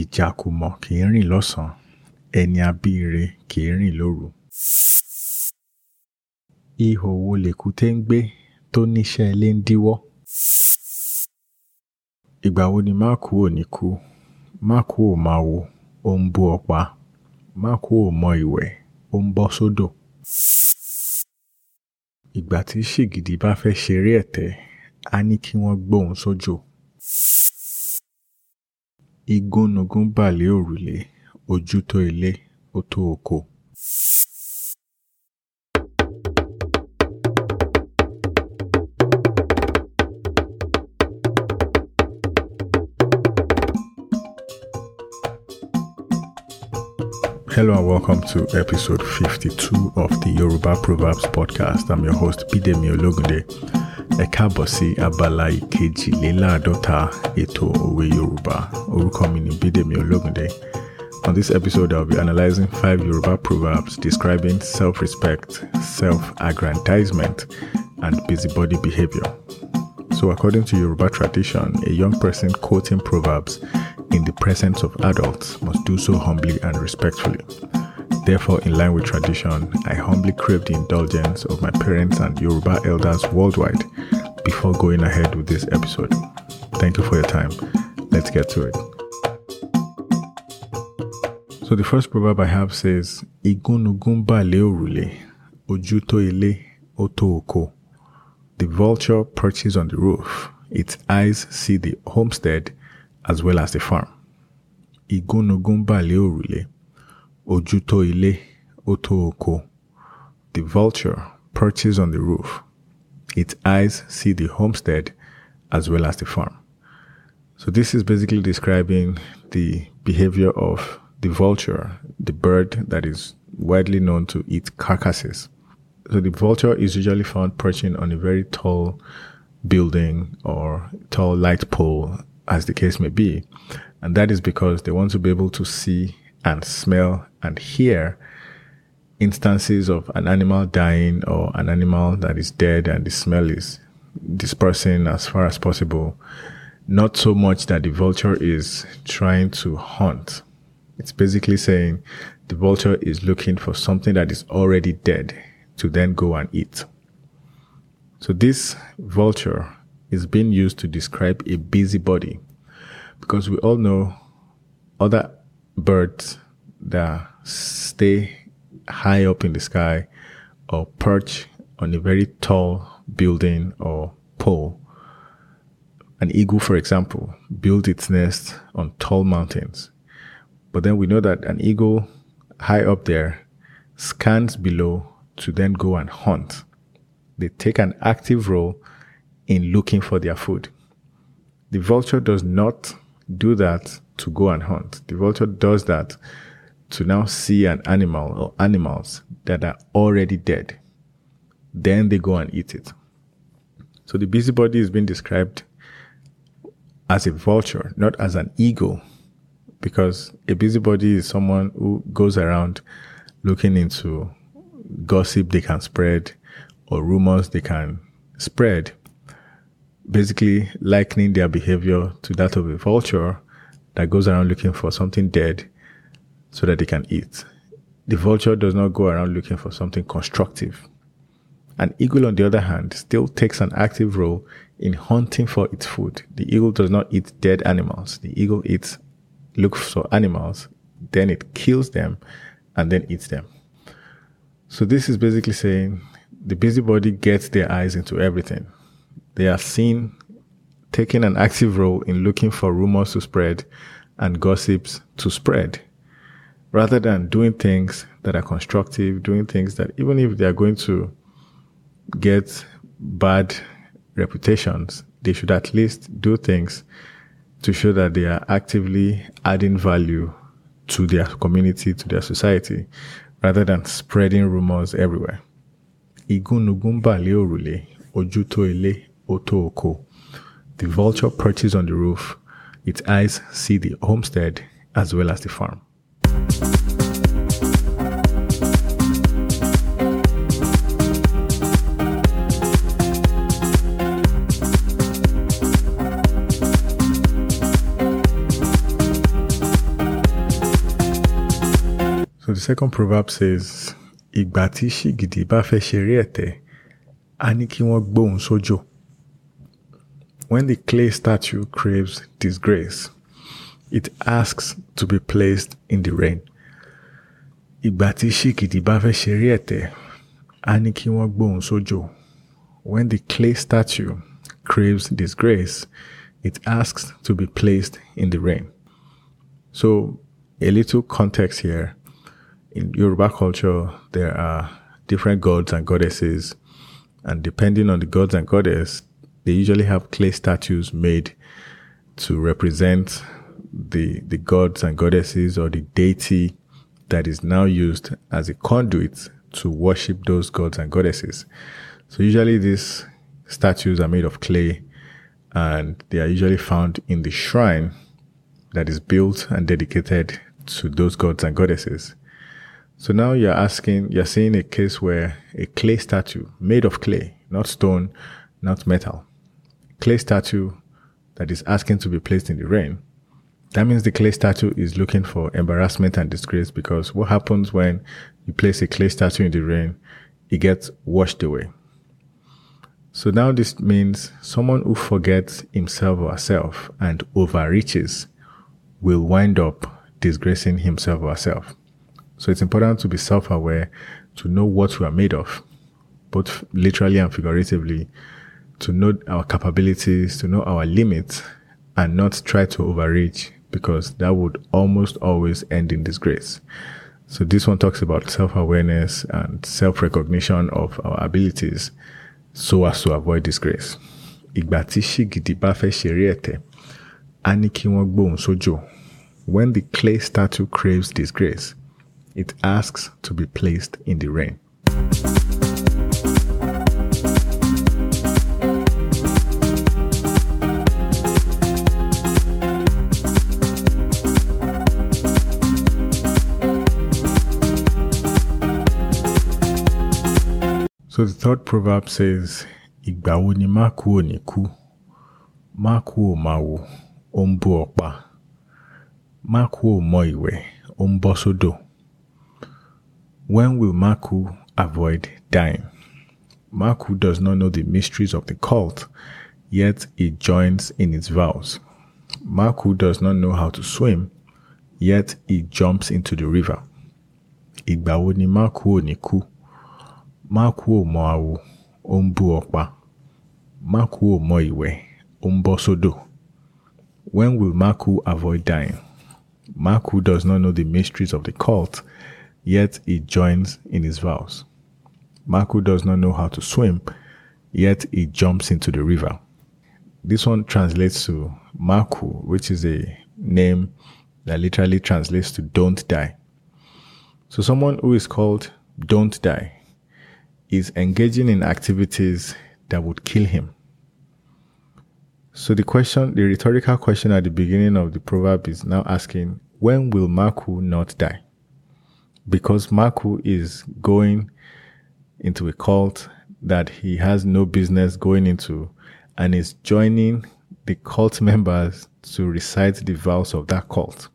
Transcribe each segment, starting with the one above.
ìjàkùmọ̀ kì í rìn lọ́sàn-án ẹni abíire kì í rìn lóru. ihò wo lèkúté ń gbé tó níṣẹ́ ilé ń díwọ́? ìgbà wo ni máàkù ò ní kú máàkù ò máa wo ó ń bú ọ̀pá máàkù ò mọ ìwẹ̀ ó ń bọ́ sódò. ìgbà tí ṣìgìdì bá fẹ́ ṣeré ẹ̀tẹ́ á ní kí wọ́n gbóhùn sójò. Igúnnugún bà lé òrùlé ojú ilé ó tó oko. Hello and welcome to episode 52 of the Yoruba Proverbs podcast. I'm your host Bidemi Ologunde. Ẹ káàbọ̀ sí abala ìkejìléláàádọ́ta ètò òwe Yorùbá. Orúkọ mi ni Bidemi Ologunde. On this episode, I'll be analyzing five Yoruba proverbs describing self-respect, self-aggrandizement, and busybody behavior. So, according to Yoruba tradition, a young person quoting proverbs in the presence of adults must do so humbly and respectfully. Therefore, in line with tradition, I humbly crave the indulgence of my parents and Yoruba elders worldwide before going ahead with this episode. Thank you for your time. Let's get to it. So, the first proverb I have says, Igunugumba leorule, ojuto ile oto oko. The vulture perches on the roof. Its eyes see the homestead as well as the farm. Lé òrùlé, ojú tó ilé, ó oko. The vulture perches on the roof. Its eyes see the homestead as well as the farm. So this is basically describing the behavior of the vulture, the bird that is widely known to eat carcasses. So the vulture is usually found perching on a very tall building or tall light pole as the case may be. And that is because they want to be able to see and smell and hear instances of an animal dying or an animal that is dead and the smell is dispersing as far as possible. Not so much that the vulture is trying to hunt. It's basically saying the vulture is looking for something that is already dead to then go and eat. So this vulture is being used to describe a busybody because we all know other birds that stay high up in the sky or perch on a very tall building or pole. An eagle, for example, builds its nest on tall mountains. But then we know that an eagle high up there scans below to then go and hunt. They take an active role in looking for their food. The vulture does not do that to go and hunt. The vulture does that to now see an animal or animals that are already dead. Then they go and eat it. So the busybody is being described as a vulture, not as an eagle, because a busybody is someone who goes around looking into gossip they can spread or rumors they can spread basically likening their behavior to that of a vulture that goes around looking for something dead so that they can eat. The vulture does not go around looking for something constructive. An eagle, on the other hand, still takes an active role in hunting for its food. The eagle does not eat dead animals. The eagle eats, looks for animals, then it kills them and then eats them. So this is basically saying the busybody gets their eyes into everything. They are seen taking an active role in looking for rumors to spread and gossips to spread rather than doing things that are constructive, doing things that even if they are going to get bad reputations, they should at least do things to show that they are actively adding value to their community, to their society, rather than spreading rumors everywhere. Igúnnugún le òrùlé, ojú tó ilé, ó tó oko. The vulture perches on the roof. Its eyes see the homestead as well as the farm. So the second proverb says, tí ṣìgìdì bá fẹ́ ṣeré ẹ̀tẹ̀, á ní kí sójò. When the clay statue craves disgrace, it asks to be placed in the rain. Ìgbà tí ṣìgìdì bá fẹ́. When the clay statue craves disgrace, it asks to be placed in the rain. So, a little context here. In Yoruba culture, there are different gods and goddesses, and depending on the gods and goddess, they usually have clay statues made to represent the the gods and goddesses or the deity that is now used as a conduit to worship those gods and goddesses. So usually these statues are made of clay and they are usually found in the shrine that is built and dedicated to those gods and goddesses. So now you're asking, you're seeing a case where a clay statue made of clay, not stone, not metal, clay statue that is asking to be placed in the rain. That means the clay statue is looking for embarrassment and disgrace because what happens when you place a clay statue in the rain, it gets washed away. So now this means someone who forgets himself or herself and overreaches will wind up disgracing himself or herself. So it's important to be self aware, to know what we are made of, both literally and figuratively, to know our capabilities, to know our limits, and not try to overreach because that would almost always end in disgrace. So this one talks about self-awareness and self-recognition of our abilities so as to avoid disgrace. Ìgbà tí ṣìgìdì bá fẹ́ sójò. When the clay statue craves disgrace, it asks to be placed in the rain. So the third proverb says, Ìgbà wo ni má kú ò ní kú? Má kú wò, ọ̀pá. Má mọ ìwẹ̀. When will Maku avoid dying? Maku does not know the mysteries of the cult, yet he joins in its vows. Maku does not know how to swim, yet he jumps into the river. Ìgbà ni Maku ò ní kú? Maku ò mọ àwo, ó ń bú ọ̀pá. Ìwẹ̀, ó ń bọ́ sódò. When will Maku avoid dying? Maku does not know the mysteries of the cult, yet he joins in his vows. Maku does not know how to swim, yet he jumps into the river. This one translates to Maku, which is a name that literally translates to don't die. So someone who is called don't die is engaging in activities that would kill him. So the question, the rhetorical question at the beginning of the proverb is now asking, when will Maku not die? Because Maku is going into a cult that he has no business going into and is joining the cult members to recite the vows of that cult.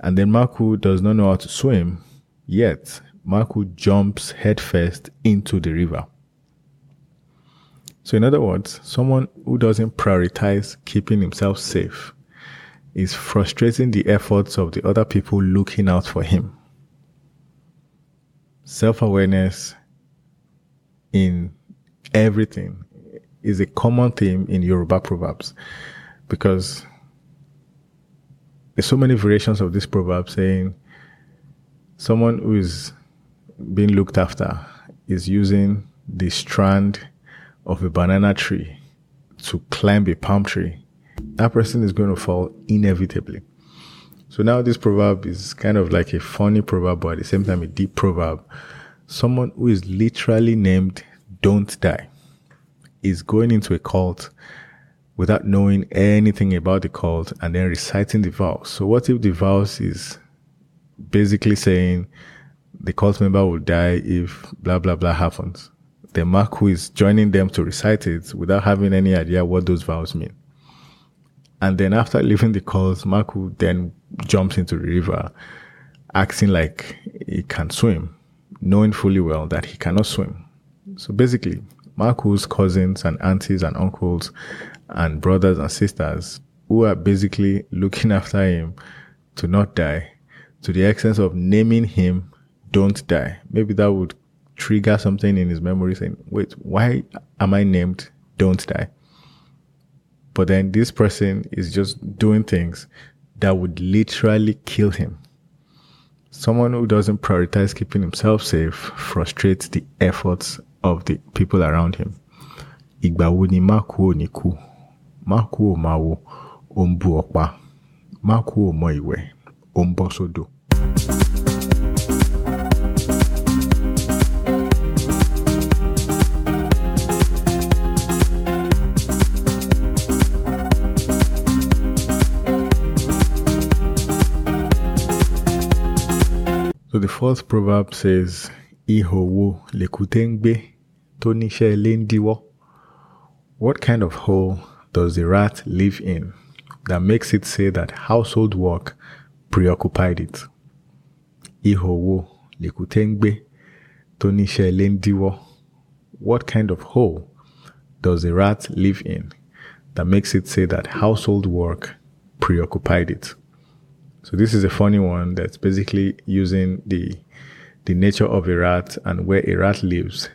And then Maku does not know how to swim, yet Maku jumps headfirst into the river. So, in other words, someone who doesn't prioritize keeping himself safe is frustrating the efforts of the other people looking out for him. Self awareness in everything is a common theme in Yoruba proverbs because there's so many variations of this proverb saying someone who is being looked after is using the strand of a banana tree to climb a palm tree, that person is going to fall inevitably. So now this proverb is kind of like a funny proverb, but at the same time a deep proverb. Someone who is literally named Don't Die is going into a cult without knowing anything about the cult and then reciting the vows. So what if the vows is basically saying the cult member will die if blah blah blah happens? The Maku is joining them to recite it without having any idea what those vows mean. And then after leaving the cult, Maku then jumps into the river. acting like he can swim, knowing fully well that he cannot swim. So basically, Maku's cousins and aunties and uncles and brothers and sisters who are basically looking after him to not die to the extent of naming him don't die. Maybe that would trigger something in his memory saying, wait, why am I named don't die? But then this person is just doing things that would literally kill him. Someone who doesn't prioritize keeping himself safe frustrates the efforts of the people around him. Ìgbà wo ni má kú ò ní kú? Má kú ò máa wo, ó ń bu ọ̀pá. So the fourth proverb says, Ihò wo lèkúté ń gbé tó níṣẹ́ ilé ń díwọ́? What kind of hole does the rat live in that makes it say that household work preoccupied it? Ihò wo lèkúté ń gbé tó níṣẹ́ ilé ń díwọ́? What kind of hole does the rat live in that makes it say that household work preoccupied it? So this is a funny one that's basically using the the nature of a rat and where a rat lives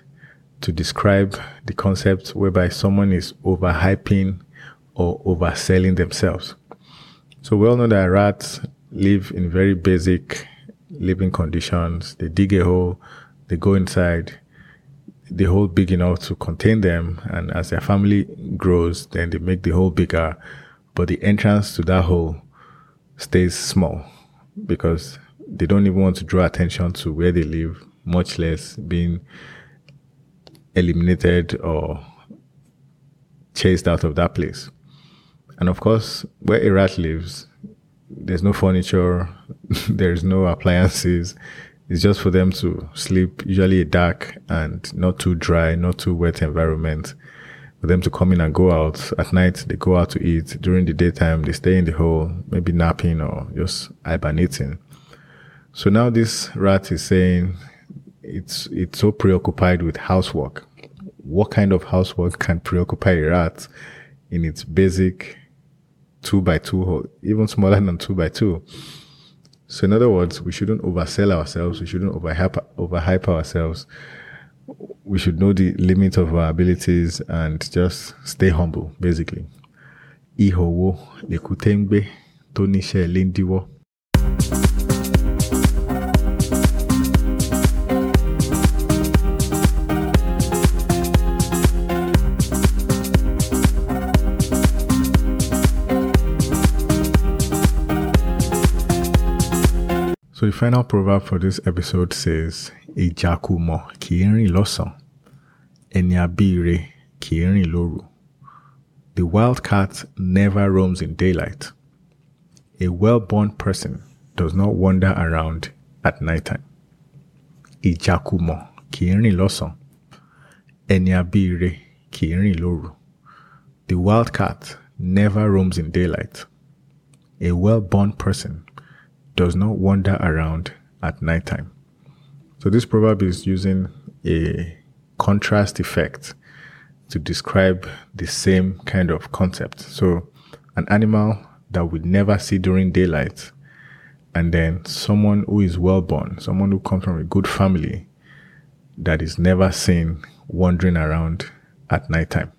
to describe the concept whereby someone is overhyping or overselling themselves. So we all know that rats live in very basic living conditions. They dig a hole, they go inside, the hole big enough to contain them, and as their family grows, then they make the hole bigger. But the entrance to that hole stays small because they don't even want to draw attention to where they live, much less being eliminated or chased out of that place. And of course, where a rat lives, there's no furniture, there's no appliances. It's just for them to sleep, usually a dark and not too dry, not too wet environment. For them to come in and go out. At night, they go out to eat. During the daytime, they stay in the hole, maybe napping or just hibernating. So now this rat is saying it's, it's so preoccupied with housework. What kind of housework can preoccupy a rat in its basic two by two hole, even smaller than two by two? So in other words, we shouldn't oversell ourselves. We shouldn't overhype, overhype ourselves. We should know the limit of our abilities and just stay humble, basically. Ihò wo lèkúté ń final proverb for this episode says, Ìjàkùmọ̀ kì í rìn lọ́sàn, lóru. The wild cat never roams in daylight. A well-born person does not wander around at nighttime. Ìjàkùmọ̀ kì í rìn lọ́sàn, lóru. The wild cat never roams in daylight. A well-born person does not wander around at nighttime. So this proverb is using a contrast effect to describe the same kind of concept. So an animal that we never see during daylight and then someone who is well born, someone who comes from a good family that is never seen wandering around at nighttime.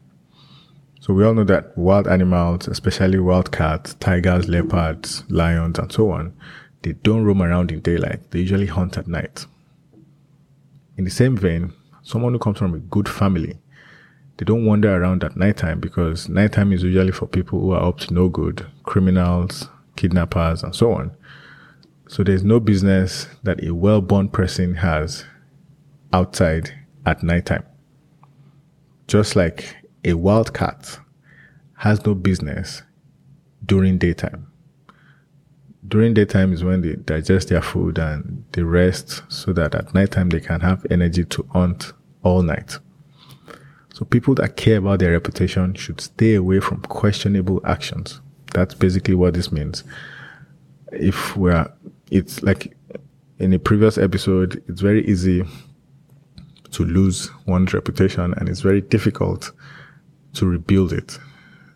So we all know that wild animals, especially wild cats, tigers, leopards, lions, and so on, they don't roam around in daylight. They usually hunt at night. In the same vein, someone who comes from a good family, they don't wander around at nighttime because nighttime is usually for people who are up to no good, criminals, kidnappers, and so on. So there's no business that a well-born person has outside at nighttime. Just like a wild cat has no business during daytime. During daytime is when they digest their food and they rest so that at nighttime they can have energy to hunt all night. So people that care about their reputation should stay away from questionable actions. That's basically what this means. If we're, it's like in a previous episode, it's very easy to lose one's reputation and it's very difficult to rebuild it.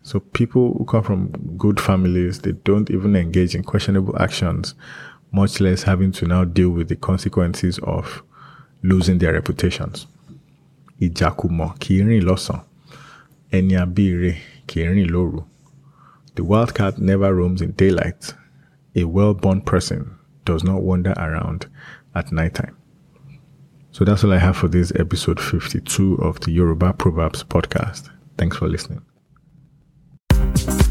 So people who come from good families, they don't even engage in questionable actions, much less having to now deal with the consequences of losing their reputations. Ẹni abíire kì í rìn lóru. The wildcat never roams in daylight. A well-born person does not wander around at nighttime. So that's all I have for this episode 52 of the Yoruba Proverbs podcast. Thanks for listening. Thank you